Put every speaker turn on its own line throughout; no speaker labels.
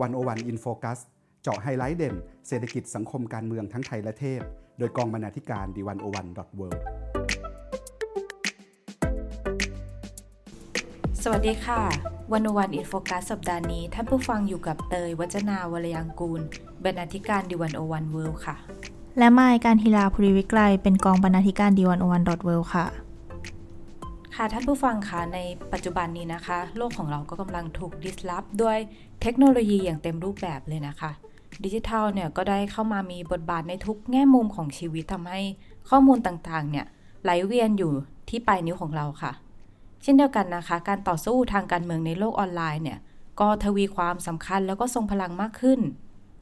One O One In Focus เจาะไฮไลท์เด่น เศรษฐกิจสังคมการเมืองทั้งไทยและเทศ โดยกองบรรณาธิการ The One O One dot World
สวัสดีค่ะ One O One In Focus สัปดาห์นี้ ท่านผู้ฟังอยู่กับเตย วจนาวรรลยางกูร บรรณาธิการ The One O One World ค่ะ
และมายกานต์ธีราภูริวิกรัย เป็นกองบรรณาธิการ The One O One dot World ค่ะ
ค่ะท่านผู้ฟังคะในปัจจุบันนี้นะคะ โลกของเราก็กำลังถูกดิสลอฟด้วยเทคโนโลยีอย่างเต็มรูปแบบเลยนะคะ ดิจิทัลเนี่ยก็ได้เข้ามามีบทบาทในทุกแง่มุมของชีวิตทำให้ข้อมูลต่างๆเนี่ยไหลเวียนอยู่ที่ปลายนิ้วของเราค่ะ เช่นเดียวกันนะคะ การต่อสู้ทางการเมืองในโลกออนไลน์เนี่ยก็ทวีความสำคัญแล้วก็ทรงพลังมากขึ้น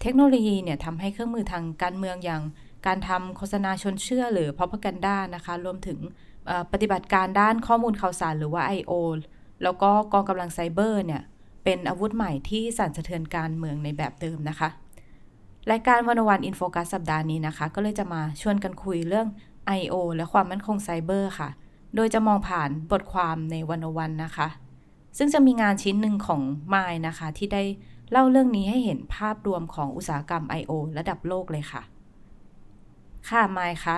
เทคโนโลยีเนี่ยทำให้เครื่องมือทางการเมืองอย่างการทำโฆษณาชนเชื่อหรือ propaganda นะคะ รวมถึง ปฏิบัติการด้านข้อมูลข่าวสารหรือว่า I.O. แล้วก็กองกำลังไซเบอร์เนี่ยเป็นอาวุธใหม่ที่สั่นสะเทือนการเมืองในแบบเดิมนะคะ รายการวันวันอินโฟกัสสัปดาห์นี้นะคะ ก็เลยจะมาชวนกันคุยเรื่อง I.O. และความมั่นคงไซเบอร์ค่ะ โดยจะมองผ่านบทความในวันวันนะคะ ซึ่งจะมีงานชิ้นหนึ่งของไมายนะคะ ที่ได้เล่าเรื่องนี้ให้เห็นภาพรวมของอุตสาหกรรม I.O. ระดับโลกเลยค่ะ ค่ะไมายคะ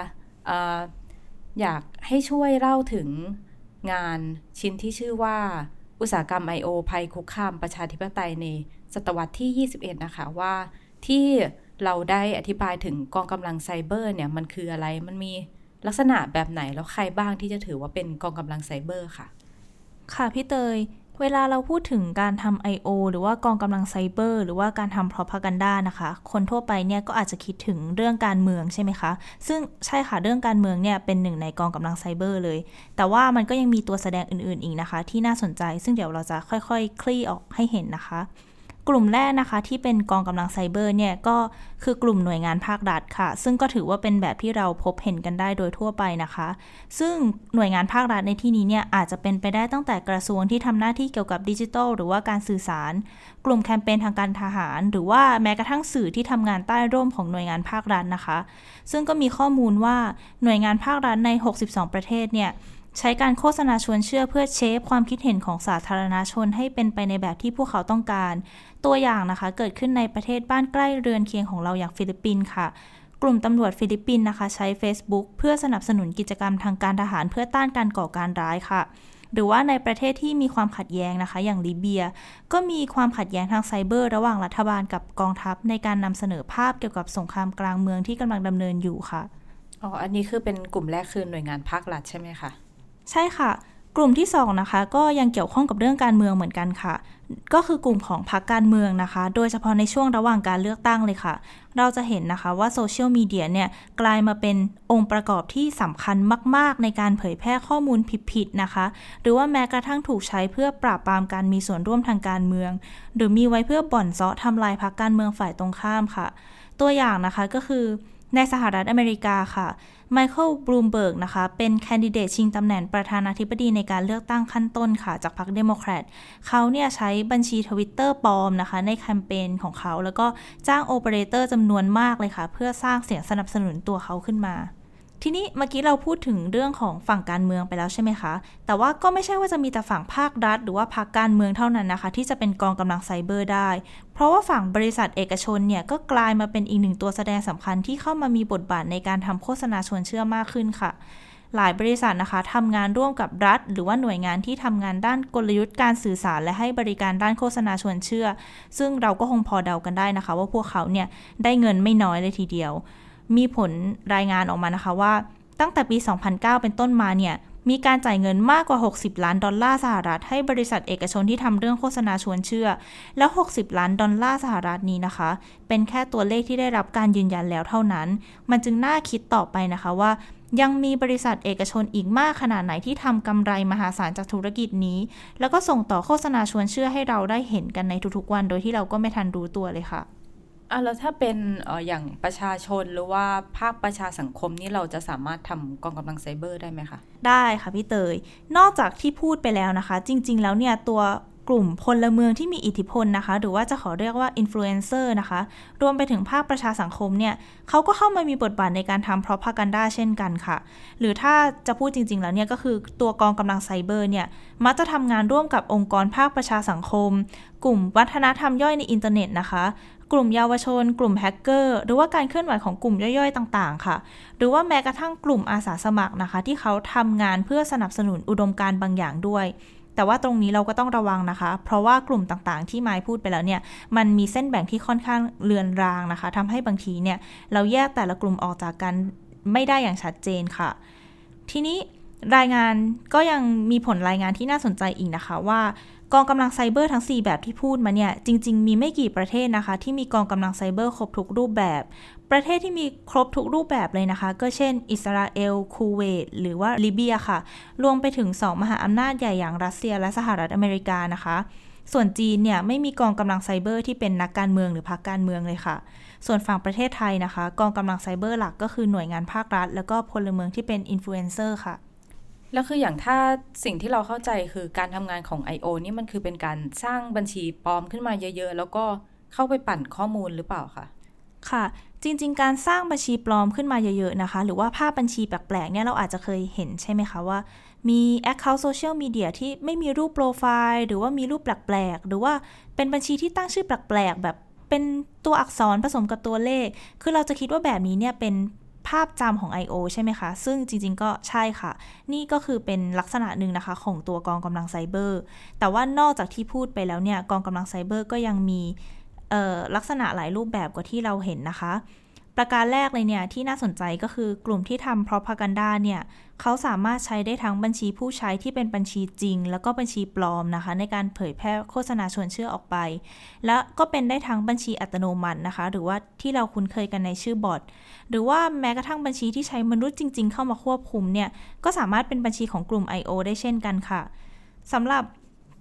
อยากให้ช่วยเล่าถึงงานชิ้นที่ชื่อว่า อุตสาหกรรม I.O. ภัยคุกคามประชาธิปไตยในศตวรรษที่ 21 นะคะว่าที่เราได้อธิบายถึงกองกำลังไซเบอร์เนี่ยมันคืออะไรมันมีลักษณะแบบไหนแล้วใครบ้างที่จะถือว่าเป็นกองกำลังไซเบอร์ค่ะ
ค่ะพี่เตย เวลาเราพูดถึงการทำ I.O. หรือว่ากองกำลังไซเบอร์ หรือว่าการทำ propaganda นะคะ คนทั่วไปเนี่ยก็อาจจะคิดถึงเรื่องการเมืองใช่ไหมคะ ซึ่งใช่ค่ะเรื่องการเมืองเนี่ยเป็นหนึ่งในกองกำลังไซเบอร์เลย แต่ว่ามันก็ยังมีตัวแสดงอื่นๆอีกนะคะ ที่น่าสนใจซึ่งเดี๋ยวเราจะค่อยๆ คลี่ออกให้เห็นนะคะ กลุ่มแรกนะคะที่เป็นกองกำลังไซเบอร์เนี่ยก็คือกลุ่มหน่วยงานภาครัฐค่ะ ซึ่งก็ถือว่าเป็นแบบที่เราพบเห็นกันได้โดยทั่วไปนะคะ ซึ่งหน่วยงานภาครัฐในที่นี้เนี่ยอาจจะเป็นไปได้ตั้งแต่กระทรวงที่ทำหน้าที่เกี่ยวกับดิจิทัลหรือว่าการสื่อสาร กลุ่มแคมเปญทางการทหาร หรือว่าแม้กระทั่งสื่อที่ทำงานใต้ร่มของหน่วยงานภาครัฐนะคะ ซึ่งก็มีข้อมูลว่าหน่วยงานภาครัฐใน 62 ประเทศเนี่ย ใช้การโฆษณาชวนเชื่อเพื่อ shape ความคิดเห็นของสาธารณชนให้เป็นไปในแบบที่พวกเขาต้องการ ตัวอย่างนะคะเกิดขึ้นในประเทศบ้านใกล้เรือนเคียงของเราอย่างฟิลิปปินส์ค่ะ กลุ่มตำรวจฟิลิปปินส์นะคะ ใช้ Facebook เพื่อสนับสนุนกิจกรรมทางการทหารเพื่อต้านการก่อการร้ายค่ะ หรือว่าในประเทศที่มีความขัดแย้งนะคะ อย่างลิเบีย ก็มีความขัดแย้งทางไซเบอร์ ระหว่างรัฐบาลกับกองทัพ ในการนำเสนอภาพเกี่ยวกับสงครามกลางเมืองที่กำลังดำเนินอยู่ค่ะ
อ๋ออันนี้คือเป็นกลุ่มแรกคือหน่วยงานภาครัฐใช่ไหมคะ
ใช่ค่ะ กลุ่มที่2นะคะก็ยังเกี่ยวข้องกับเรื่องการเมืองเหมือนกันค่ะ ก็คือกลุ่มของพรรคการเมืองนะคะ โดยเฉพาะในช่วงระหว่างการเลือกตั้งเลยค่ะ เราจะเห็นนะคะว่าโซเชียลมีเดียเนี่ยกลายมาเป็นองค์ประกอบที่สำคัญมาก ๆ ในการเผยแพร่ข้อมูลผิด ๆ นะคะ หรือว่าแม้กระทั่งถูกใช้เพื่อปราบปรามการมีส่วนร่วมทางการเมือง หรือมีไว้เพื่อบ่อนเซาะทำลายพรรคการเมืองฝ่ายตรงข้ามค่ะ ตัวอย่างนะคะก็คือในสหรัฐอเมริกาค่ะ ไมเคิลบลูมเบิร์กนะคะ เป็นแคนดิเดตชิงตำแหน่งประธานาธิบดีในการเลือกตั้งขั้นต้นค่ะ จากพรรคเดโมแครตเขาเนี่ยใช้บัญชีทวิตเตอร์ปลอมนะคะ ในแคมเปญของเขา แล้วก็จ้างโอเปอเรเตอร์จำนวนมากเลยค่ะ เพื่อสร้างเสียงสนับสนุนตัวเขาขึ้นมา ทีนี้เมื่อกี้เราพูดถึงเรื่องของฝั่งการเมืองไปแล้วใช่ไหมคะ แต่ว่าก็ไม่ใช่ว่าจะมีแต่ฝั่งภาครัฐ หรือว่าพรรคการเมืองเท่านั้นนะคะ ที่จะเป็นกองกำลังไซเบอร์ได้ เพราะว่าฝั่งบริษัทเอกชนเนี่ยก็กลายมาเป็นอีกหนึ่งตัวแสดงสำคัญที่เข้ามามีบทบาทในการทำโฆษณาชวนเชื่อมากขึ้นค่ะ หลายบริษัทนะคะทำงานร่วมกับรัฐ หรือว่าหน่วยงานที่ทำงานด้านกลยุทธ์การสื่อสาร และให้บริการด้านโฆษณาชวนเชื่อ ซึ่งเราก็คงพอเดากันได้นะคะ ว่าพวกเขาเนี่ยได้เงินไม่น้อยเลยทีเดียว มีผลรายงานออกมานะคะว่า ตั้งแต่ปี 2009 เป็นต้นมาเนี่ย มีการจ่ายเงินมากกว่า 60 ล้านดอลลาร์สหรัฐ ให้บริษัทเอกชนที่ทำเรื่องโฆษณาชวนเชื่อ แล้ว 60 ล้านดอลลาร์สหรัฐนี้นะคะ เป็นแค่ตัวเลขที่ได้รับการยืนยันแล้วเท่านั้น มันจึงน่าคิดต่อไปนะคะว่า ยังมีบริษัทเอกชนอีกมากขนาดไหนที่ทำกำไรมหาศาลจากธุรกิจนี้ แล้วก็ส่งต่อโฆษณาชวนเชื่อให้เราได้เห็นกันในทุกๆวัน โดยที่เราก็ไม่ทันรู้ตัวเลยค่ะ
อะแล้วถ้าเป็นอออย่างประชาชนหรือว่าภาคประชาสังคมนี่เราจะสามารถทำกองกำลังไซเบอร์ได้ไหมคะ
ได้ค่ะพี่เตย นอกจากที่พูดไปแล้วนะคะ จริง ๆ แล้วเนี่ยตัว กลุ่มพลเมืองที่มีอิทธิพลนะคะ หรือว่าจะขอเรียกว่าอินฟลูเอนเซอร์นะคะ รวมไปถึงภาคประชาสังคมเนี่ยเขาก็เข้ามามีบทบาทในการทำ propaganda เช่นกันค่ะ หรือถ้าจะพูดจริง ๆ แล้วเนี่ยก็คือตัวกองกำลังไซเบอร์เนี่ยมักจะทำงานร่วมกับองค์กรภาคประชาสังคม กลุ่มวัฒนธรรมย่อยในอินเทอร์เน็ตนะคะกลุ่มเยาวชน กลุ่มแฮกเกอร์ หรือว่าการเคลื่อนไหวของกลุ่มย่อยๆ ต่างๆ ค่ะ หรือว่าแม้กระทั่งกลุ่มอาสาสมัครนะคะ ที่เขาทำงานเพื่อสนับสนุนอุดมการณ์บางอย่างด้วย แต่ว่าตรงนี้เราก็ต้องระวังนะคะ เพราะว่ากลุ่มต่างๆ ที่ไม้พูดไปแล้วเนี่ย มันมีเส้นแบ่งที่ค่อนข้างเลือนรางนะคะทำให้บางทีเนี่ย เราแยกแต่ละกลุ่มออกจากกันไม่ได้อย่างชัดเจนค่ะ ทีนี้รายงานก็ยังมีผลรายงานที่น่าสนใจอีกนะคะว่ากองกำลังไซเบอร์ทั้ง 4 แบบที่พูดมาเนี่ย จริง ๆ มีไม่กี่ประเทศนะคะ ที่มีกองกำลังไซเบอร์ครบทุกรูปแบบ ประเทศที่มีครบทุกรูปแบบเลยนะคะ ก็เช่น อิสราเอล คูเวต หรือว่าลิเบียค่ะ รวมไปถึง 2 มหาอำนาจใหญ่อย่างรัสเซียและสหรัฐอเมริกานะคะ ส่วนจีนเนี่ยไม่มีกองกำลังไซเบอร์ที่เป็นนักการเมืองหรือพรรคการเมืองเลยค่ะ ส่วนฝั่งประเทศไทยนะคะ กองกำลังไซเบอร์หลักก็คือหน่วยงานภาครัฐ แล้วก็พลเมืองที่เป็นอินฟลูเอนเซอร์ค่ะ
แล้วคืออย่างถ้าสิ่งที่เราเข้าใจคือการทำงานของ I.O. นี่มันคือเป็นการสร้างบัญชีปลอมขึ้นมาเยอะ ๆ แล้วก็เข้าไปปั่นข้อมูลหรือเปล่าคะ
ค่ะ จริง ๆ การสร้างบัญชีปลอมขึ้นมาเยอะ ๆ นะคะ หรือว่าภาพบัญชีแปลกๆเนี่ยเราอาจจะเคยเห็นใช่ไหมคะว่า มี Account Social Media ที่ไม่มีรูปโปรไฟล์หรือว่ามีรูปแปลกๆ หรือว่าเป็นบัญชีที่ตั้งชื่อแปลกๆ แบบเป็นตัวอักษรผสมกับตัวเลข คือเราจะคิดว่าแบบนี้เนี่ยเป็นภาพจำของ I.O. ใช่ไหมคะ ซึ่งจริง ๆ ก็ใช่ค่ะ นี่ก็คือเป็นลักษณะหนึ่งนะคะของตัวกองกำลังไซเบอร์ แต่ว่านอกจากที่พูดไปแล้วเนี่ย กองกำลังไซเบอร์ก็ยังมี ลักษณะหลายรูปแบบกว่าที่เราเห็นนะคะ ประการแรกเลยเนี่ยที่น่าสนใจก็คือกลุ่มที่ทำ propaganda เนี่ยเขาสามารถใช้ได้ทั้งบัญชีผู้ใช้ที่เป็นบัญชีจริง แล้วก็บัญชีปลอมนะคะ ในการเผยแพร่โฆษณาชวนเชื่อออกไป และก็เป็นได้ทั้งบัญชีอัตโนมัตินะคะ หรือว่าที่เราคุ้นเคยกันในชื่อบอทหรือว่าแม้กระทั่งบัญชีที่ใช้มนุษย์จริง ๆ เข้ามาควบคุมเนี่ยก็สามารถเป็นบัญชีของกลุ่ม I.O. ได้เช่นกันค่ะสำหรับ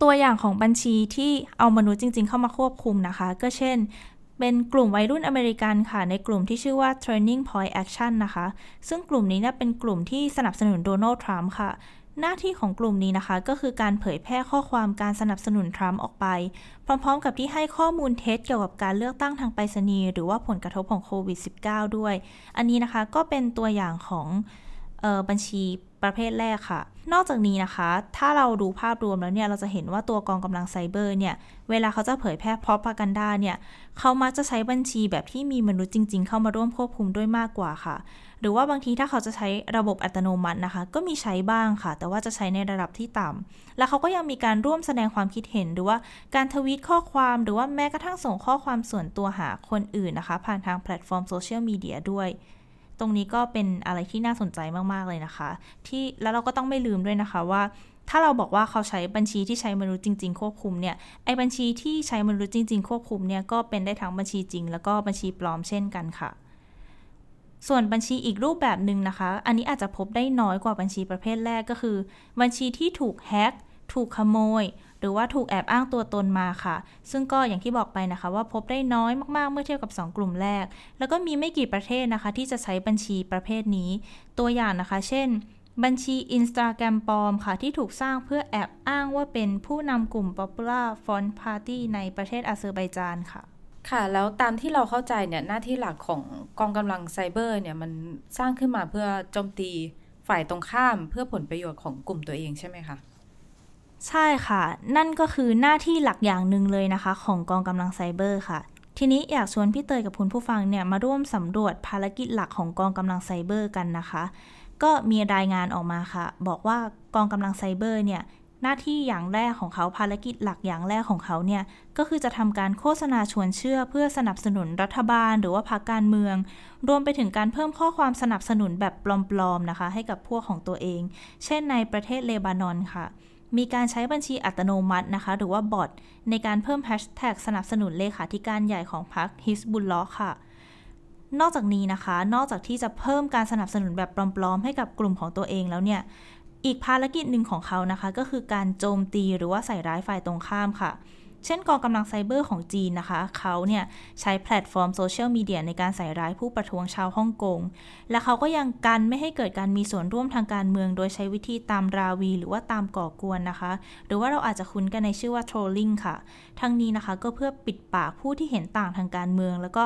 ตัวอย่างของบัญชีที่เอามนุษย์จริง ๆ เข้ามาควบคุมนะคะ ก็เช่น เป็นกลุ่มวัยรุ่นอเมริกันค่ะ ในกลุ่มที่ชื่อว่า Turning Point Action นะคะ ซึ่งกลุ่มนี้เนี่ยเป็นกลุ่มที่สนับสนุนโดนัลด์ทรัมป์ค่ะหน้าที่ของกลุ่มนี้นะคะก็คือการเผยแพร่ข้อความการสนับสนุนทรัมป์ออกไป พร้อม ๆ กับที่ให้ข้อมูลเท็จเกี่ยวกับการเลือกตั้งทางไปรษณีย์หรือว่าผลกระทบของโควิด -19 ด้วย อันนี้นะคะก็เป็นตัวอย่างของออบัญชีประเภทแรกค่ะ นอกจากนี้นะคะ ถ้าเราดูภาพรวมแล้วเนี่ย เราจะเห็นว่าตัวกองกำลังไซเบอร์เนี่ย เวลาเขาจะเผยแพร่ propaganda เนี่ย เขามักจะใช้บัญชีแบบที่มีมนุษย์จริง ๆ เข้ามาร่วมควบคุมด้วยมากกว่าค่ะ หรือว่าบางทีถ้าเขาจะใช้ระบบอัตโนมัตินะคะ ก็มีใช้บ้างค่ะ แต่ว่าจะใช้ในระดับที่ต่ำแล้วเขาก็ยังมีการร่วมแสดงความคิดเห็น หรือว่าการทวีตข้อความหรือว่าแม้กระทั่งส่งข้อความส่วนตัวหาคนอื่นนะคะ ผ่านทางแพลตฟอร์มโซเชียลมีเดียด้วย ตรงนี้ก็เป็นอะไรที่น่าสนใจมากๆเลยนะคะ ที่แล้วเราก็ต้องไม่ลืมด้วยนะคะว่าถ้าเราบอกว่าเขาใช้บัญชีที่ใช้มนุษย์จริง ๆ ควบคุมเนี่ย ไอ้บัญชีที่ใช้มนุษย์จริง ๆ ควบคุมเนี่ยก็เป็นได้ทั้งบัญชีจริง แล้วก็บัญชีปลอมเช่นกันค่ะ ส่วนบัญชีอีกรูปแบบหนึ่งนะคะ อันนี้อาจจะพบได้น้อยกว่าบัญชีประเภทแรกก็คือ บัญชีที่ถูกแฮ็ก ถูกขโมย หรือว่าถูกแอบอ้างตัวตนมาค่ะ ซึ่งก็อย่างที่บอกไปนะคะ ว่าพบได้น้อยมากๆ เมื่อเทียบกับ 2 กลุ่มแรก แล้วก็มีไม่กี่ประเทศนะคะ ที่จะใช้บัญชีประเภทนี้ ตัวอย่างนะคะ เช่น บัญชี Instagram ปลอมค่ะ ที่ถูกสร้างเพื่อแอบอ้างว่าเป็นผู้นำกลุ่ม Popular Front Party ในประเทศอาเซอร์ไบจานค่ะ
ค่ะ แล้วตามที่เราเข้าใจเนี่ยหน้าที่หลักของกองกำลังไซเบอร์เนี่ยมันสร้างขึ้นมาเพื่อโจมตีฝ่ายตรงข้ามเพื่อผลประโยชน์ของกลุ่มตัวเองใช่ไหมคะ
ใช่ค่ะ นั่นก็คือหน้าที่หลักอย่างหนึ่งเลยนะคะ ของกองกำลังไซเบอร์ค่ะ ทีนี้อยากชวนพี่เตยกับคุณผู้ฟังเนี่ยมาร่วมสำรวจภารกิจหลักของกองกำลังไซเบอร์กันนะคะ ก็มีรายงานออกมาค่ะ บอกว่ากองกำลังไซเบอร์เนี่ยหน้าที่อย่างแรกของเขาภารกิจหลักอย่างแรกของเขาเนี่ยก็คือจะทำการโฆษณาชวนเชื่อ เพื่อสนับสนุนรัฐบาล หรือว่าพรรคการเมือง รวมไปถึงการเพิ่มข้อความสนับสนุนแบบปลอมๆนะคะ ให้กับพวกของตัวเอง เช่นในประเทศเลบานอนค่ะ มีการใช้บัญชีอัตโนมัตินะคะ หรือว่าบอทในการเพิ่มแฮชแท็กสนับสนุนเลขาธิการใหญ่ของพรรคฮิสบุลลอค่ะ นอกจากนี้นะคะ นอกจากที่จะเพิ่มการสนับสนุนแบบปลอมๆ ให้กับกลุ่มของตัวเองแล้วเนี่ย อีกภารกิจหนึ่งของเขานะคะ ก็คือการโจมตีหรือว่าใส่ร้ายฝ่ายตรงข้ามค่ะ เช่นกองกำลังไซเบอร์ของจีนนะคะ เขาเนี่ยใช้แพลตฟอร์มโซเชียลมีเดียในการใส่ร้ายผู้ประท้วงชาวฮ่องกง และเขาก็ยังกันไม่ให้เกิดการมีส่วนร่วมทางการเมือง โดยใช้วิธีตามราวี หรือว่าตามก่อกวนนะคะ หรือว่าเราอาจจะคุ้นกันในชื่อว่า trolling ค่ะ ทั้งนี้นะคะก็เพื่อปิดปากผู้ที่เห็นต่างทางการเมือง แล้วก็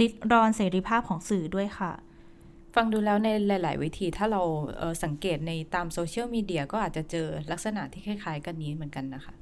ลิดรอนเสรีภาพของสื่อด้วยค่ะ
ฟังดูแล้วในหลาย ๆ วิธีถ้าเราเสังเกตในตามโซเชียลมีเดียก็อาจจะเจอลักษณะที่คล้าย ๆ กันนี้เหมือนกันนะคะ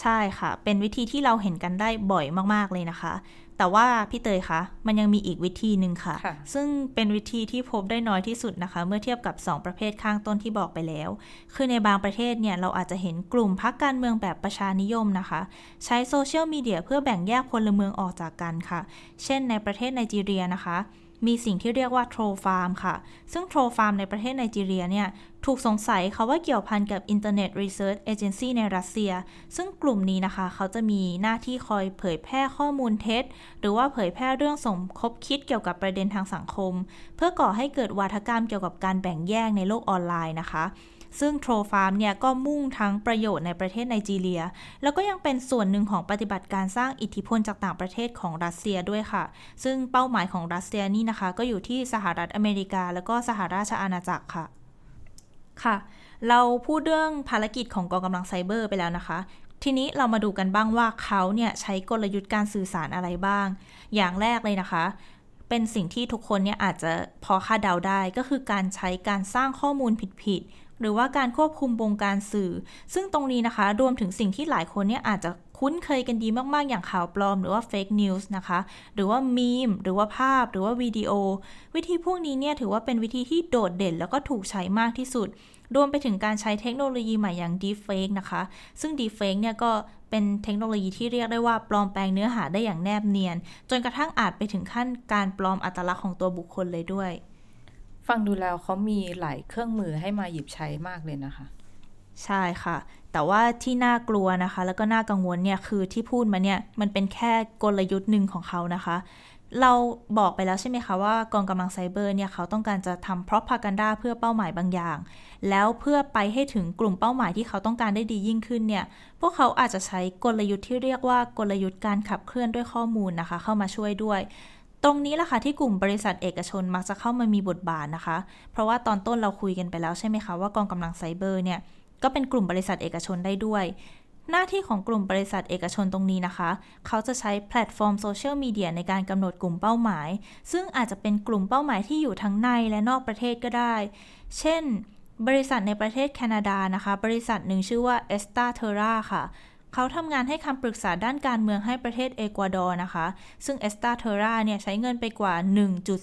ใช่ค่ะ เป็นวิธีที่เราเห็นกันได้บ่อยมาก ๆ เลยนะคะ แต่ว่าพี่เตยคะ มันยังมีอีกวิธีหนึ่งค่ะ
คะ
ซึ่งเป็นวิธีที่พบได้น้อยที่สุดนะคะ เมื่อเทียบกับ 2 ประเภทข้างต้นที่บอกไปแล้ว คือในบางประเทศเนี่ย เราอาจจะเห็นกลุ่มพักการเมืองแบบประชานิยมนะคะ ใช้โซเชียลมีเดียเพื่อแบ่งแยกพลเมืองออกจากกันค่ะ เช่นในประเทศไนจีเรียนะคะ มีสิ่งที่เรียกว่าโทรฟาร์มค่ะ ซึ่งโทรฟาร์มในประเทศไนจีเรียเนี่ย ถูกสงสัยเขาว่าเกี่ยวพันกับ Internet Research Agency ในรัสเซีย ซึ่งกลุ่มนี้นะคะ เขาจะมีหน้าที่คอยเผยแพร่ข้อมูลเท็จ หรือว่าเผยแพร่เรื่องสมคบคิดเกี่ยวกับประเด็นทางสังคม เพื่อก่อให้เกิดวาทกรรมเกี่ยวกับการแบ่งแยกในโลกออนไลน์นะคะ ซึ่งโทรฟาร์มเนี่ยก็มุ่งทั้งประโยชน์ในประเทศไนจีเรีย แล้วก็ยังเป็นส่วนหนึ่งของปฏิบัติการสร้างอิทธิพลจากต่างประเทศของรัสเซียด้วยค่ะ ซึ่งเป้าหมายของรัสเซียนี่นะคะ ก็อยู่ที่สหรัฐอเมริกา แล้วก็สหราชอาณาจักรค่ะ ค่ะ เราพูดเรื่องภารกิจของกองกำลังไซเบอร์ไปแล้วนะคะทีนี้เรามาดูกันบ้างว่าเขาเนี่ยใช้กลยุทธ์การสื่อสารอะไรบ้าง อย่างแรกเลยนะคะ เป็นสิ่งที่ทุกคนเนี่ยอาจจะพอคาดเดาได้ก็คือการใช้การสร้างข้อมูลผิด หรือว่าการควบคุมวงการสื่อ ซึ่งตรงนี้นะคะ รวมถึงสิ่งที่หลายคนเนี่ยอาจจะคุ้นเคยกันดีมาก ๆ อย่างข่าวปลอมหรือว่าเฟกนิวส์นะคะ หรือว่ามีม หรือว่าภาพ หรือว่าวิดีโอ วิธีพวกนี้เนี่ยถือว่าเป็นวิธีที่โดดเด่นแล้วก็ถูกใช้มากที่สุด รวมไปถึงการใช้เทคโนโลยีใหม่อย่าง Deepfake นะคะ ซึ่ง Deepfake เนี่ยก็เป็นเทคโนโลยีที่เรียกได้ว่าปลอมแปลงเนื้อหาได้อย่างแนบเนียน จนกระทั่งอาจไปถึงขั้นการปลอมอัตลักษณ์ของตัวบุคคลเลยด้วย
ฟังดูแล้วเขามีหลายเครื่องมือให้มาหยิบใช้มากเลยนะคะ
ใช่ค่ะ แต่ว่าที่น่ากลัวนะคะ แล้วก็น่ากังวลเนี่ยคือที่พูดมาเนี่ยมันเป็นแค่กลยุทธ์หนึ่งของเขานะคะ เราบอกไปแล้วใช่ไหมคะว่ากองกำลังไซเบอร์เนี่ยเขาต้องการจะทำเพรอพากันดาเพื่อเป้าหมายบางอย่าง แล้วเพื่อไปให้ถึงกลุ่มเป้าหมายที่เขาต้องการได้ดียิ่งขึ้นเนี่ยพวกเขาอาจจะใช้กลยุทธ์ที่เรียกว่ากลยุทธ์การขับเคลื่อนด้วยข้อมูลนะคะ เข้ามาช่วยด้วย ตรงนี้แหละค่ะที่กลุ่มบริษัทเอกชนมักจะเข้ามามีบทบาทนะคะ เพราะว่าตอนต้นเราคุยกันไปแล้วใช่ไหมคะว่ากองกำลังไซเบอร์เนี่ยก็เป็นกลุ่มบริษัทเอกชนได้ด้วย หน้าที่ของกลุ่มบริษัทเอกชนตรงนี้นะคะ เขาจะใช้แพลตฟอร์มโซเชียลมีเดียในการกำหนดกลุ่มเป้าหมาย ซึ่งอาจจะเป็นกลุ่มเป้าหมายที่อยู่ทั้งในและนอกประเทศก็ได้ เช่น บริษัทในประเทศแคนาดานะคะ บริษัทหนึ่งชื่อว่า e s t a t e r r a ค่ะ เขาทำงานให้คำปรึกษาด้านการเมืองให้ประเทศเอกวาดอร์นะคะ ซึ่ง Estraterra เนี่ยใช้เงินไปกว่า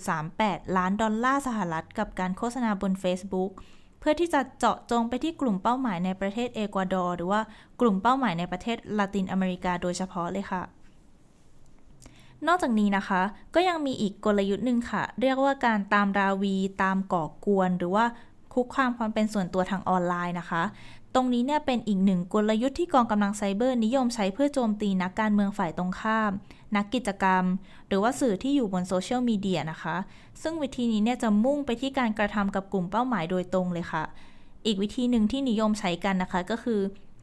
1.38 ล้านดอลลาร์สหรัฐกับการโฆษณาบน Facebook เพื่อที่จะเจาะจงไปที่กลุ่มเป้าหมายในประเทศเอกวาดอร์หรือว่ากลุ่มเป้าหมายในประเทศลาตินอเมริกาโดยเฉพาะเลยค่ะ นอกจากนี้นะคะ ก็ยังมีอีกกลยุทธ์หนึ่งค่ะ เรียกว่าการตามราวีตามก่อกวนหรือว่าคุกคามความเป็นส่วนตัวทางออนไลน์นะคะ รงนี้เนี่ยเป็นอีกหนึ่งกลยุทธ์ที่กองกำลังไซเบอร์นิยมใช้เพื่อโจมตีนักการเมืองฝ่ายตรงข้าม นักกิจกรรม หรือว่าสื่อที่อยู่บนโซเชียลมีเดียนะคะ ซึ่งวิธีนี้เนี่ยจะมุ่งไปที่การกระทำกับกลุ่มเป้าหมายโดยตรงเลยค่ะ อีกวิธีหนึ่งที่นิยมใช้กันนะคะก็คือ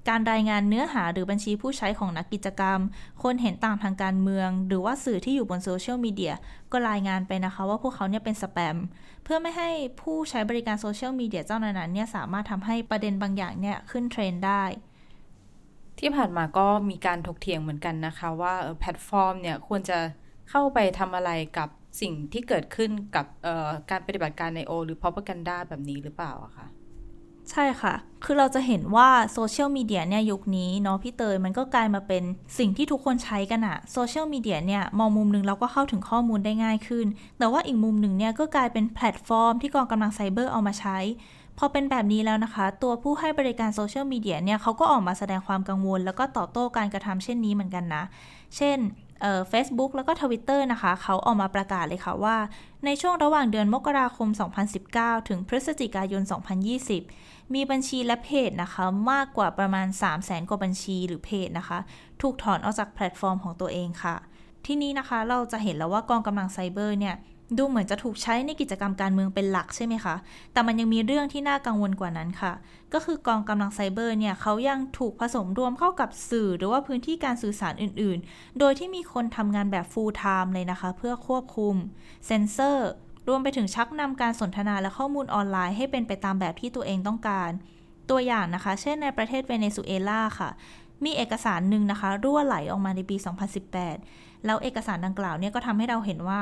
การรายงานเนื้อหาหรือบัญชีผู้ใช้ของนักกิจกรรม คนเห็นต่างทางการเมือง หรือว่าสื่อที่อยู่บนโซเชียลมีเดียก็รายงานไปนะคะว่าพวกเขาเนี่ยเป็นสแปม เพื่อไม่ให้ผู้ใช้บริการโซเชียลมีเดียเจ้านั้นเนี่ยสามารถทำให้ประเด็นบางอย่างเนี่ยขึ้นเทรนได้
ที่ผ่านมาก็มีการถกเถียงเหมือนกันนะคะว่าแพลตฟอร์มเนี่ยควรจะเข้าไปทำอะไรกับสิ่งที่เกิดขึ้นกับการปฏิบัติการ I.O. หรือ propaganda แบบนี้หรือเปล่าอะคะ
ใช่ค่ะ คือเราจะเห็นว่าโซเชียลมีเดียเนี่ยยุคนี้เนาะพี่เตยมันก็กลายมาเป็นสิ่งที่ทุกคนใช้กันอะโซเชียลมีเดียเนี่ยมองมุมหนึ่งเราก็เข้าถึงข้อมูลได้ง่ายขึ้น แต่ว่าอีกมุมหนึ่งเนี่ยก็กลายเป็นแพลตฟอร์มที่กองกำลังไซเบอร์เอามาใช้ พอเป็นแบบนี้แล้วนะคะ ตัวผู้ให้บริการโซเชียลมีเดียเนี่ยเขาก็ออกมาแสดงความกังวล แล้วก็ตอบโต้การกระทำเช่นนี้เหมือนกันนะ เช่นเฟซบุ๊กแล้วก็ทวิตเตอร์นะคะ เขาออกมาประกาศเลยค่ะว่า ในช่วงระหว่างเดือนมกราคม 2019 ถึงพฤศจิกายน 2020 มีบัญชีและเพจนะคะมากกว่าประมาณ 3 0 0แสนกว่าบัญชีหรือเพจนะคะ ถูกถอนออกจากแพลตฟอร์มของตัวเองค่ะ ที่นี้นะคะเราจะเห็นแล้วว่ากองกำลังไซเบอร์เนี่ยดูเหมือนจะถูกใช้ในกิจกรรมการเมืองเป็นหลักใช่ไหมคะ แต่มันยังมีเรื่องที่น่ากังวลกว่านั้นค่ะ ก็คือกองกำลังไซเบอร์เนี่ยเขายังถูกผสมรวมเข้ากับสื่อหรือว่าพื้นที่การสื่อสารอื่น ๆ โดยที่มีคนทำงานแบบ full time เลยนะคะ เพื่อควบคุม เซนเซอร์ รวมไปถึงชักนำการสนทนาและข้อมูลออนไลน์ให้เป็นไปตามแบบที่ตัวเองต้องการ ตัวอย่างนะคะ เช่นในประเทศเวเนซุเอลาค่ะ มีเอกสารหนึ่งนะคะ รั่วไหลออกมาในปี 2018 แล้วเอกสารดังกล่าวเนี่ยก็ทำให้เราเห็นว่า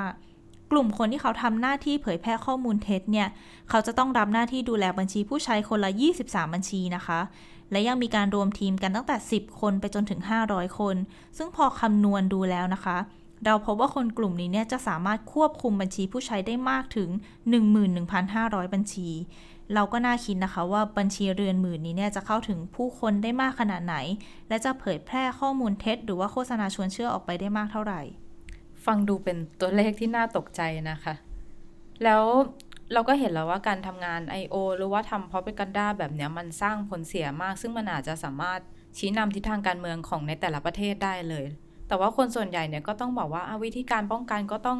กลุ่มคนที่เขาทำหน้าที่เผยแพร่ข้อมูลเท็จเนี่ย เขาจะต้องรับหน้าที่ดูแลบัญชีผู้ใช้คนละ 23 บัญชีนะคะ และยังมีการรวมทีมกันตั้งแต่ 10 คนไปจนถึง 500 คน ซึ่งพอคำนวณดูแล้วนะคะ เราพบว่าคนกลุ่มนี้เนี่ยจะสามารถควบคุมบัญชีผู้ใช้ได้มากถึง 11,500 บัญชี เราก็น่าคิดนะคะว่าบัญชีเรือนหมื่นนี้เนี่ยจะเข้าถึงผู้คนได้มากขนาดไหน และจะเผยแพร่ข้อมูลเท็จ หรือว่าโฆษณาชวนเชื่อออกไปได้มากเท่าไหร่
ฟังดูเป็นตัวเลขที่น่าตกใจนะคะ แล้วเราก็เห็นแล้วว่าการทำงาน I.O. หรือว่าทำ propaganda แบบนี้มันสร้างผลเสียมาก ซึ่งมันอาจจะสามารถชี้นำทิศทางการเมืองของในแต่ละประเทศได้เลย แต่ว่าคนส่วนใหญ่เนี่ยก็ต้องบอกว่าวิธีการป้องกันก็ต้อง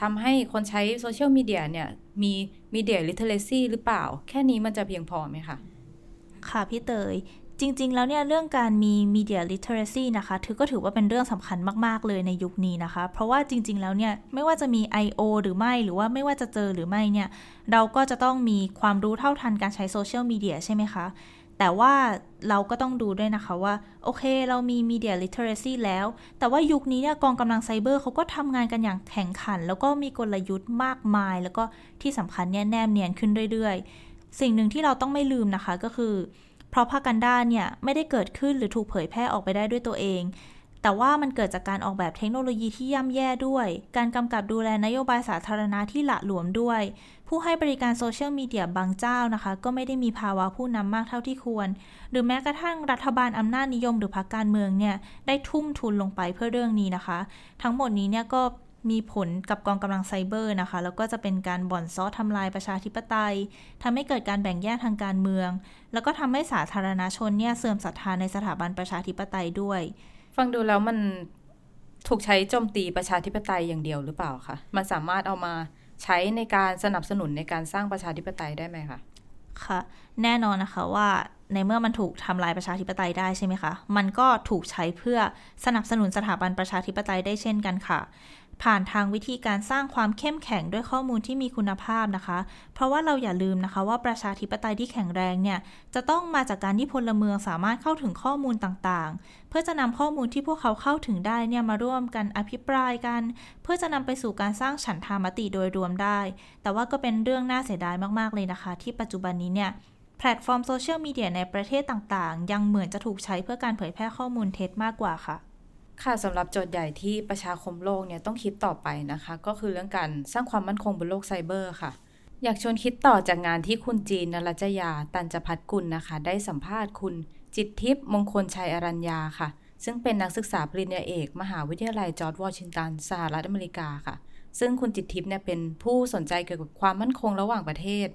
ทำให้คนใช้โซเชียลมีเดียเนี่ยมี media literacy หรือเปล่า แค่นี้มันจะเพียงพอไหมคะ
ค่ะพี่เตยจริง ๆ แล้วเนี่ยเรื่องการมี media literacy นะคะถือก็ถือว่าเป็นเรื่องสำคัญมาก ๆ เลยในยุคนี้นะคะ เพราะว่าจริง ๆ แล้วเนี่ยไม่ว่าจะมี I.O. หรือไม่หรือว่าไม่ว่าจะเจอหรือไม่เนี่ย เราก็จะต้องมีความรู้เท่าทันการใช้โซเชียลมีเดียใช่ไหมคะ แต่ว่าเราก็ต้องดูด้วยนะคะว่า โอเคเรามี media literacy แล้ว แต่ว่ายุคนี้เนี่ยกองกำลังไซเบอร์เขาก็ทำงานกันอย่างแข่งขัน แล้วก็มีกลยุทธ์มากมาย แล้วก็ที่สำคัญเนี่ยแนมเนียนขึ้นเรื่อยๆ สิ่งหนึ่งที่เราต้องไม่ลืมนะคะก็คือ เพราะพากันดาเนี่ยไม่ได้เกิดขึ้นหรือถูกเผยแพร่ออกไปได้ด้วยตัวเองแต่ว่ามันเกิดจากการออกแบบเทคโนโลยีที่ย่ำแย่ด้วย การกำกับดูแลนโยบายสาธารณะที่หละหลวมด้วย ผู้ให้บริการโซเชียลมีเดียบางเจ้านะคะ ก็ไม่ได้มีภาวะผู้นำมากเท่าที่ควร หรือแม้กระทั่งรัฐบาลอำนาจนิยมหรือพรรคการเมืองเนี่ยได้ทุ่มทุนลงไปเพื่อเรื่องนี้นะคะ ทั้งหมดนี้เนี่ยก็มีผลกับกองกำลังไซเบอร์นะคะ แล้วก็จะเป็นการบ่อนซ้อทำลายประชาธิปไตยทำให้เกิดการแบ่งแยกทางการเมือง แล้วก็ทำให้สาธารณชนเนี่ยเสื่อมศรัทธาในสถาบันประชาธิปไตยด้วย
ฟังดูแล้วมันถูกใช้โจมตีประชาธิปไตยอย่างเดียวหรือเปล่าคะ มันสามารถเอามา ใช้ในการสนับสนุนในการสร้างประชาธิปไตยได้ไหมคะ
ค่ะ แน่นอนนะคะว่าในเมื่อมันถูกทำลายประชาธิปไตยได้ใช่ไหมคะ มันก็ถูกใช้เพื่อสนับสนุนสถาบันประชาธิปไตยได้เช่นกันค่ะ ผ่านทางวิธีการสร้างความเข้มแข็งด้วยข้อมูลที่มีคุณภาพนะคะ เพราะว่าเราอย่าลืมนะคะว่าประชาธิปไตยที่แข็งแรงเนี่ยจะต้องมาจากการที่พลเมืองสามารถเข้าถึงข้อมูลต่างๆ เพื่อจะนำข้อมูลที่พวกเขาเข้าถึงได้เนี่ยมาร่วมกันอภิปรายกัน เพื่อจะนำไปสู่การสร้างฉันทามติโดยรวมได้ แต่ว่าก็เป็นเรื่องน่าเสียดายมากๆเลยนะคะ ที่ปัจจุบันนี้เนี่ยแพลตฟอร์มโซเชียลมีเดียในประเทศต่างๆ ยังเหมือนจะถูกใช้เพื่อการเผยแพร่ข้อมูลเท็จมากกว่าค่ะ
ค่ะสำหรับโจทย์ใหญ่ที่ประชาคมโลกเนี่ยต้องคิดต่อไปนะคะ ก็คือเรื่องการสร้างความมั่นคงบนโลกไซเบอร์ค่ะ อยากชวนคิดต่อจากงานที่คุณจีนนรัจยา ตันจพัฒกุลนะคะ ได้สัมภาษณ์คุณจิตทิพย์มงคลชัยอรัญญาค่ะ ซึ่งเป็นนักศึกษาปริญญาเอก มหาวิทยาลัยจอร์จวอชิงตันสหรัฐอเมริกาค่ะ ซึ่งคุณจิตทิพย์เนี่ยเป็นผู้สนใจเกี่ยวกับความมั่นคงระหว่างประเทศ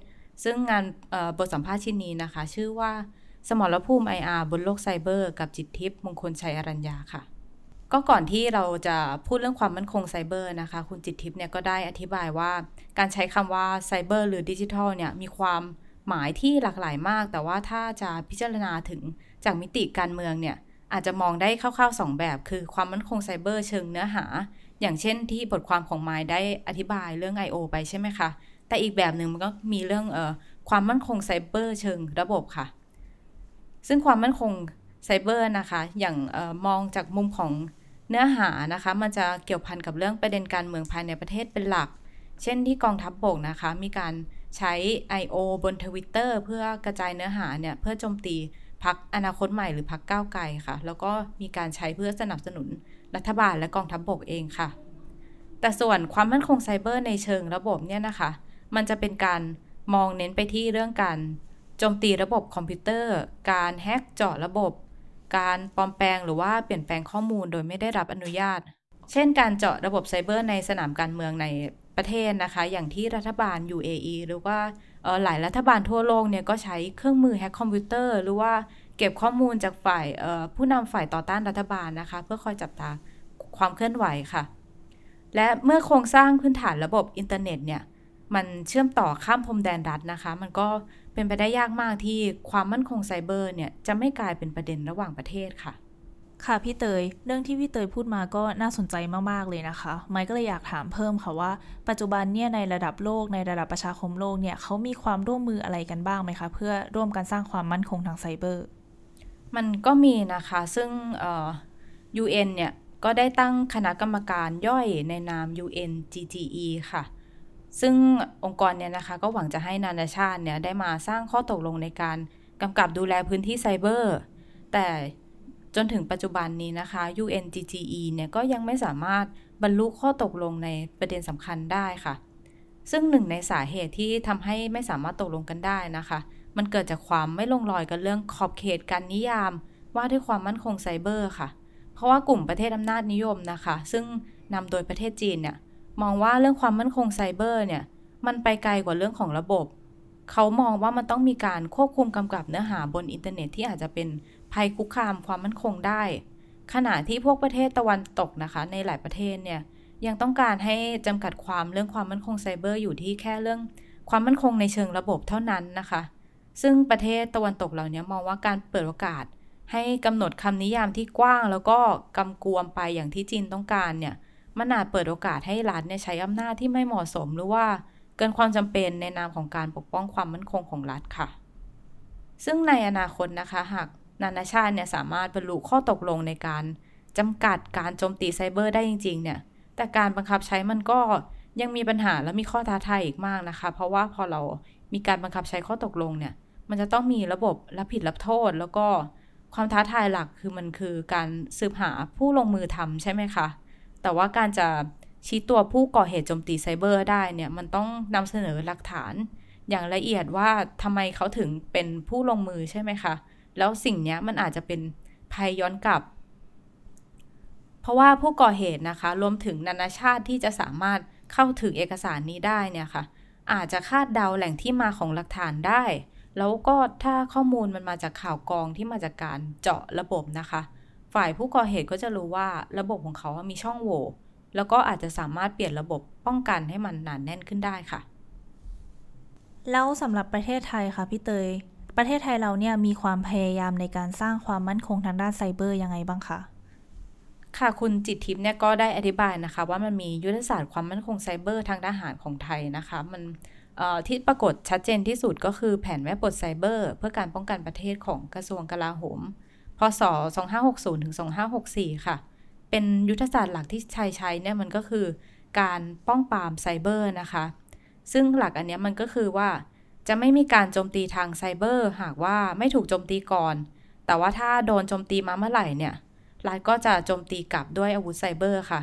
ซึ่งงานบทสัมภาษณ์ชิ้นนี้นะคะ ชื่อว่าสมรภูมิ IR บนโลกไซเบอร์ กับจิตทิพย์มงคลชัยอรัญญาค่ะ ก็ก่อนที่เราจะพูดเรื่องความมั่นคงไซเบอร์นะคะ คุณจิตทิพย์เนี่ยก็ได้อธิบายว่า การใช้คำว่าไซเบอร์หรือดิจิทัลเนี่ยมีความหมายที่หลากหลายมาก แต่ว่าถ้าจะพิจารณาถึงจากมิติการเมืองเนี่ยอาจจะมองได้คร่าวๆ 2 แบบ คือความมั่นคงไซเบอร์เชิงเนื้อหา อย่างเช่นที่บทความของไมล์ได้อธิบายเรื่อง I.O. ไปใช่ไหมคะ แต่อีกแบบหนึ่งมันก็มีเรื่องเอ่อความมั่นคงไซเบอร์เชิงระบบค่ะ ซึ่งความมั่นคง ไซเบอร์นะคะ อย่างออมองจากมุมของเนื้อหานะคะ มันจะเกี่ยวพันกับเรื่องประเด็นการเมืองภายในประเทศเป็นหลัก เช่นที่กองทัพบบกนะคะ มีการใช้ I.O. บนทวิตเตอร์เพื่อกระจายเนื้อหาเนี่ย เพื่อโจมตีพรรคอนาคตใหม่หรือพรรคก้าวไกลค่ะ แล้วก็มีการใช้เพื่อสนับสนุนรัฐบาลและกองทัพบกเองค่ะ แต่ส่วนความมั่นคงไซเบอร์ในเชิงระบบเนี่ยนะคะ มันจะเป็นการมองเน้นไปที่เรื่องการโจมตีระบบคอมพิวเตอร์ การแฮกเจาะระบบ การปลอมแปลงหรือว่าเปลี่ยนแปลงข้อมูลโดยไม่ได้รับอนุญาต เช่น การเจาะระบบไซเบอร์ในสนามการเมืองในประเทศนะคะ อย่างที่รัฐบาล UAE หรือว่าหลายรัฐบาลทั่วโลกเนี่ยก็ใช้เครื่องมือแฮกคอมพิวเตอร์หรือว่าเก็บข้อมูลจากฝ่ายผู้นำฝ่ายต่อต้านรัฐบาลนะคะ เพื่อคอยจับตาความเคลื่อนไหวค่ะ และเมื่อโครงสร้างพื้นฐานระบบอินเทอร์เน็ตเนี่ย มันเชื่อมต่อข้ามพรมแดนรัฐนะคะ มันก็เป็นไปได้ยากมากที่ความมั่นคงไซเบอร์เนี่ยจะไม่กลายเป็นประเด็นระหว่างประเทศค่ะ
ค่ะพี่เตย เรื่องที่พี่เตยพูดมาก็น่าสนใจมากๆเลยนะคะ ไมค์ก็เลยอยากถามเพิ่มค่ะว่า ปัจจุบันเนี่ยในระดับโลกในระดับประชาคมโลกเนี่ยเขามีความร่วมมืออะไรกันบ้างไหมคะ เพื่อร่วมกันสร้างความมั่นคงทางไซเบอร์
มันก็มีนะคะ ซึ่ง UN เนี่ยก็ได้ตั้งคณะกรรมการย่อยในนาม UNGGE ค่ะ ซึ่งองค์กรเนี่ยนะคะก็หวังจะให้นานาชาติเนี่ยได้มาสร้างข้อตกลงในการกำกับดูแลพื้นที่ไซเบอร์ แต่จนถึงปัจจุบันนี้นะคะ UNGGE เนี่ยก็ยังไม่สามารถบรรลุข้อตกลงในประเด็นสำคัญได้ค่ะ ซึ่งหนึ่งในสาเหตุที่ทำให้ไม่สามารถตกลงกันได้นะคะ มันเกิดจากความไม่ลงรอยกันเรื่องขอบเขตการนิยาม ว่าด้วยความมั่นคงไซเบอร์ค่ะ เพราะว่ากลุ่มประเทศอำนาจนิยมนะคะ ซึ่งนำโดยประเทศจีนเนี่ย มองว่าเรื่องความมั่นคงไซเบอร์เนี่ย มันไปไกลกว่าเรื่องของระบบ เขามองว่ามันต้องมีการควบคุมกำกับเนื้อหาบนอินเทอร์เน็ตที่อาจจะเป็นภัยคุกคามความมั่นคงได้ ขณะที่พวกประเทศตะวันตกนะคะ ในหลายประเทศเนี่ยยังต้องการให้จำกัดความเรื่องความมั่นคงไซเบอร์อยู่ที่แค่เรื่อง ความมั่นคงในเชิงระบบเท่านั้นนะคะ ซึ่งประเทศตะวันตกเหล่านี้มองว่าการเปิดโอกาสให้กำหนดคำนิยามที่กว้าง แล้วก็กำกวมไปอย่างที่จีนต้องการเนี่ย มันอาจเปิดโอกาสให้รัฐเนี่ยใช้อำนาจที่ไม่เหมาะสมหรือว่าเกินความจำเป็นในนามของการปกป้องความมั่นคงของรัฐค่ะ ซึ่งในอนาคตนะคะ หากนานาชาติเนี่ยสามารถบรรลุข้อตกลงในการจำกัดการโจมตีไซเบอร์ได้จริง ๆ เนี่ย แต่การบังคับใช้มันก็ยังมีปัญหาและมีข้อท้าทายอีกมากนะคะ เพราะว่าพอเรามีการบังคับใช้ข้อตกลงเนี่ย มันจะต้องมีระบบรับผิดรับโทษ แล้วก็ความท้าทายหลักคือมันคือการสืบหาผู้ลงมือทำใช่ไหมคะ แต่ว่าการจะชี้ตัวผู้ก่อเหตุโจมตีไซเบอร์ได้เนี่ยมันต้องนำเสนอหลักฐาน อย่างละเอียดว่าทำไมเขาถึงเป็นผู้ลงมือใช่ไหมคะแล้วสิ่งนี้มันอาจจะเป็นภัยย้อนกลับ เพราะว่าผู้ก่อเหตุนะคะ รวมถึงนานาชาติที่จะสามารถเข้าถึงเอกสารนี้ได้เนี่ยค่ะ อาจจะคาดเดาแหล่งที่มาของหลักฐานได้ แล้วก็ถ้าข้อมูลมันมาจากข่าวกองที่มาจากการเจาะระบบนะคะ ฝ่ายผู้ก่อเหตุก็จะรู้ว่าระบบของเขามีช่องโหว่แล้วก็อาจจะสามารถเปลี่ยนระบบป้องกันให้มันหนานแน่นขึ้นได้ค่ะ
แล้วสำหรับประเทศไทยค่ะพี่เตย ประเทศไทยเราเนี่ยมีความพยายามในการสร้างความมั่นคงทางด้านไซเบอร์ยังไงบ้างคะ
ค่ะคุณจิตทิพย์เนี่ยก็ได้อธิบายนะคะ ว่ามันมียุทธศาสตร์ความมั่นคงไซเบอร์ทางทหารของไทยนะคะ มันที่ปรากฏชัดเจนที่สุดก็คือแผนแม่บทไซเบอร์ เพื่อการป้องกันประเทศของกระทรวงกลาโหม พศ 2560 ถึง 2564 ค่ะ เป็นยุทธศาสตร์หลักที่ใช้ใช้เนี่ยมันก็คือการป้องปรามไซเบอร์นะคะ ซึ่งหลักอันนี้มันก็คือว่าจะไม่มีการโจมตีทางไซเบอร์ หากว่าไม่ถูกโจมตีก่อน แต่ว่าถ้าโดนโจมตีมาเมื่อไหร่เนี่ย รัฐก็จะโจมตีกลับด้วยอาวุธไซเบอร์ค่ะ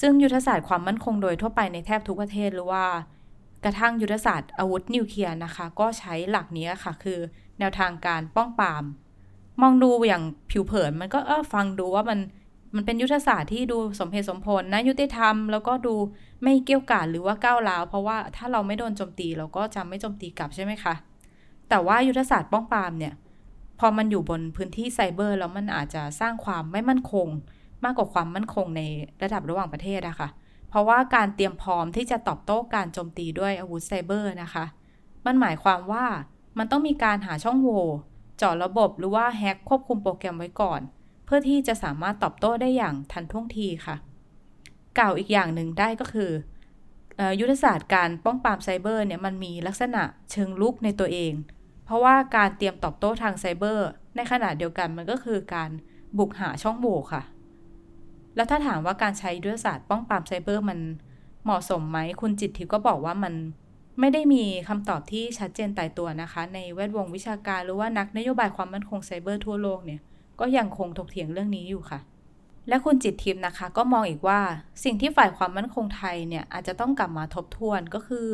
ซึ่งยุทธศาสตร์ความมั่นคงโดยทั่วไปในแทบทุกประเทศหรือว่ากระทั่งยุทธศาสตร์อาวุธนิวเคลียร์นะคะ ก็ใช้หลักนี้ค่ะ คือ แนวทางการป้องปราม มองดูอย่างผิวเผินมันก็เออฟังดูว่ามันมันเป็นยุทธศาสตร์ที่ดูสมเหตุสมผลนะยุติธรรม แล้วก็ดูไม่เกี่ยวกาดหรือว่าก้าวร้าว เพราะว่าถ้าเราไม่โดนโจมตีเราก็จะไม่โจมตีกลับใช่ไหมคะ แต่ว่ายุทธศาสตร์ป้องปรามเนี่ย พอมันอยู่บนพื้นที่ไซเบอร์แล้วมันอาจจะสร้างความไม่มั่นคง มากกว่าความมั่นคงในระดับระหว่างประเทศอะคะ่ะ เพราะว่าการเตรียมพร้อมที่จะตอบโต้การโจมตีด้วยอาวุธไซเบอร์นะคะ มันหมายความว่ามันต้องมีการหาช่องโหว่ เจาะระบบหรือว่าแฮ็กควบคุมโปรแกรมไว้ก่อน เพื่อที่จะสามารถตอบโต้ได้อย่างทันท่วงทีค่ะ กล่าวอีกอย่างหนึ่งได้ก็คือยุทธศาสตร์การป้องปรามไซเบอร์เนี่ยมันมีลักษณะเชิงลุกในตัวเอง เพราะว่าการเตรียมตอบโต้ทางไซเบอร์ ในขณะเดียวกันมันก็คือการบุกหาช่องโหว่ค่ะ แล้วถ้าถามว่าการใช้ยุทธศาสตร์ป้องปรามไซเบอร์มันเหมาะสมไหม คุณจิตทิพย์ก็บอกว่ามัน ไม่ได้มีคำตอบที่ชัดเจนตายตัวนะคะ ในแวดวงวิชาการหรือว่านักนโยบายความมั่นคงไซเบอร์ทั่วโลกเนี่ยก็ยังคงถกเถียงเรื่องนี้อยู่ค่ะ และคุณจิตทิพย์นะคะ ก็มองอีกว่าสิ่งที่ฝ่ายความมั่นคงไทยเนี่ยอาจจะต้องกลับมาทบทวนก็คือ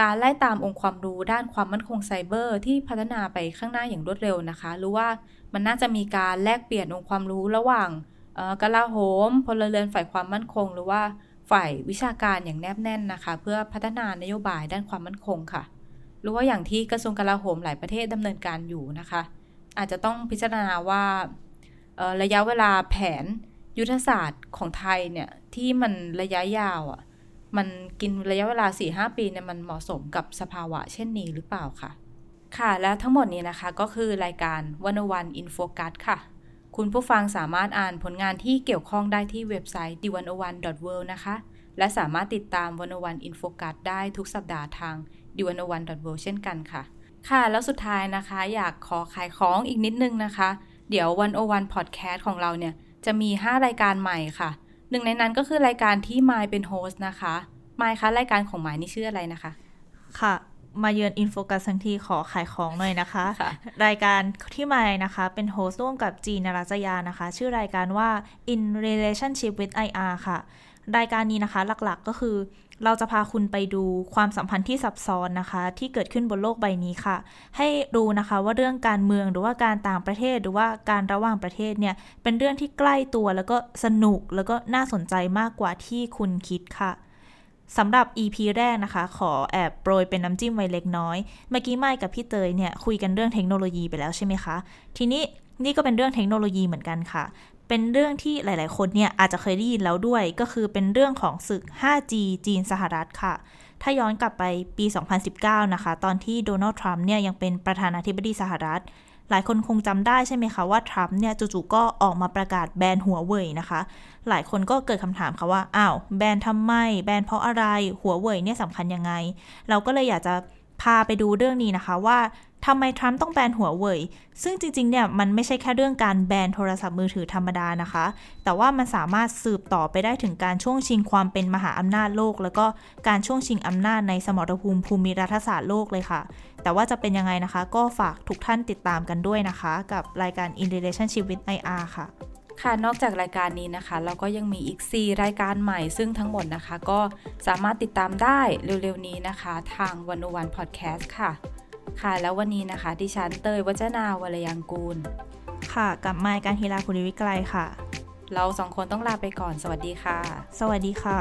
การไล่ตามองค์ความรู้ด้านความมั่นคงไซเบอร์ ที่พัฒนาไปข้างหน้าอย่างรวดเร็วนะคะ หรือว่ามันน่าจะมีการแลกเปลี่ยนองค์ความรู้ระหว่างกลาโหมพลเรือนฝ่ายความมั่นคง หรือว่า ฝ่ายวิชาการอย่างแนบแน่นนะคะ เพื่อพัฒนานโยบายด้านความมั่นคงค่ะ หรือว่าอย่างที่กระทรวงกลาโหมหลายประเทศดำเนินการอยู่นะคะ อาจจะต้องพิจารณาว่าระยะเวลาแผนยุทธศาสตร์ของไทยเนี่ยที่มันระยะยาวอะ่ะมันกินระยะเวลา 4-5 ปีเนี่ยมันเหมาะสมกับสภาวะเช่นนี้หรือเปล่าค่ะ ค่ะ แล้วทั้งหมดนี้นะคะก็คือรายการวันวันอินโฟกัสค่ะ คุณผู้ฟังสามารถอ่านผลงานที่เกี่ยวข้องได้ที่เว็บไซต์ d 1 0 1 world นะคะ และสามารถติดตาม101 In Focus ได้ทุกสัปดาห์ทาง d 1 0 1 world เช่นกันค่ะ ค่ะ แล้วสุดท้ายนะคะ อยากขอขายของอีกนิดนึงนะคะ เดี๋ยว101 พอดแคสต์ของเราเนี่ย จะมี 5 รายการใหม่ค่ะ หนึ่งในนั้นก็คือรายการที่ไมายเป็น host นะคะไมายคะรายการของไมายนี่ชื่ออะไรนะคะ
ค่ะ มาเยือน In Focus ทั้งทีขอขายของหน่อยนะคะ
ค่ะ
รายการที่มายนะคะ เป็นโฮสต์ร่วมกับจีนนรัจยานะคะ ชื่อรายการว่า In Relationship with IR ค่ะ รายการนี้นะคะหลักๆก็คือ เราจะพาคุณไปดูความสัมพันธ์ที่ซับซ้อนนะคะ ที่เกิดขึ้นบนโลกใบนี้ค่ะ ให้รู้นะคะว่าเรื่องการเมืองหรือว่าการต่างประเทศหรือว่าการระหว่างประเทศเนี่ยเป็นเรื่องที่ใกล้ตัวแล้วก็สนุกแล้วก็น่าสนใจมากกว่าที่คุณคิดค่ะ สำหรับ EP แรกนะคะ ขอแอบโปรยเป็นน้ำจิ้มไว้เล็กน้อย เมื่อกี้ไม่กับพี่เตยเนี่ยคุยกันเรื่องเทคโนโลยีไปแล้วใช่ไหมคะ ทีนี้นี่ก็เป็นเรื่องเทคโนโลยีเหมือนกันค่ะ เป็นเรื่องที่หลายๆ คนเนี่ยอาจจะเคยได้ยินแล้วด้วย ก็คือเป็นเรื่องของศึก 5G จีนสหรัฐค่ะ ถ้าย้อนกลับไปปี 2019 นะคะ ตอนที่โดนัลด์ทรัมป์เนี่ยยังเป็นประธานาธิบดีสหรัฐ หลายคนคงจำได้ใช่ไหมคะว่าทรัมป์เนี่ยจู่ๆก็ออกมาประกาศแบนหัวเว่ยนะคะ หลายคนก็เกิดคำถามค่ะว่าอ้าวแบนทำไม แบนเพราะอะไรหัวเว่ยเนี่ยสำคัญยังไง เราก็เลยอยากจะพาไปดูเรื่องนี้นะคะว่า ทำไมทรัมป์ต้องแบนหัวเว่ยซึ่งจริงๆเนี่ยมันไม่ใช่แค่เรื่องการแบนโทรศัพท์มือถือธรรมดานะคะ แต่ว่ามันสามารถสืบต่อไปได้ถึงการช่วงชิงความเป็นมหาอำนาจโลก แล้วก็การช่วงชิงอำนาจในสมรภูมิภูมิรัฐศาสตร์โลกเลยค่ะ แต่ว่าจะเป็นยังไงนะคะ ก็ฝากทุกท่านติดตามกันด้วยนะคะ กับรายการ In Relationship with IR ค่ะ
ค่ะ นอกจากรายการนี้นะคะ เราก็ยังมีอีก 4 รายการใหม่ซึ่งทั้งหมดนะคะ ก็สามารถติดตามได้เร็วๆนี้นะคะ ทางวันวันพอดแคสต์ค่ะ ค่ะ แล้ววันนี้นะคะ ดิฉันเตยวัจนาวรยังกูล
ค่ะ กับไมค์การฮีลาคุณวิไกลค่ะ
เราสองคนต้องลาไปก่อน สวัสดีค่ะ
สวัสดีค่ะ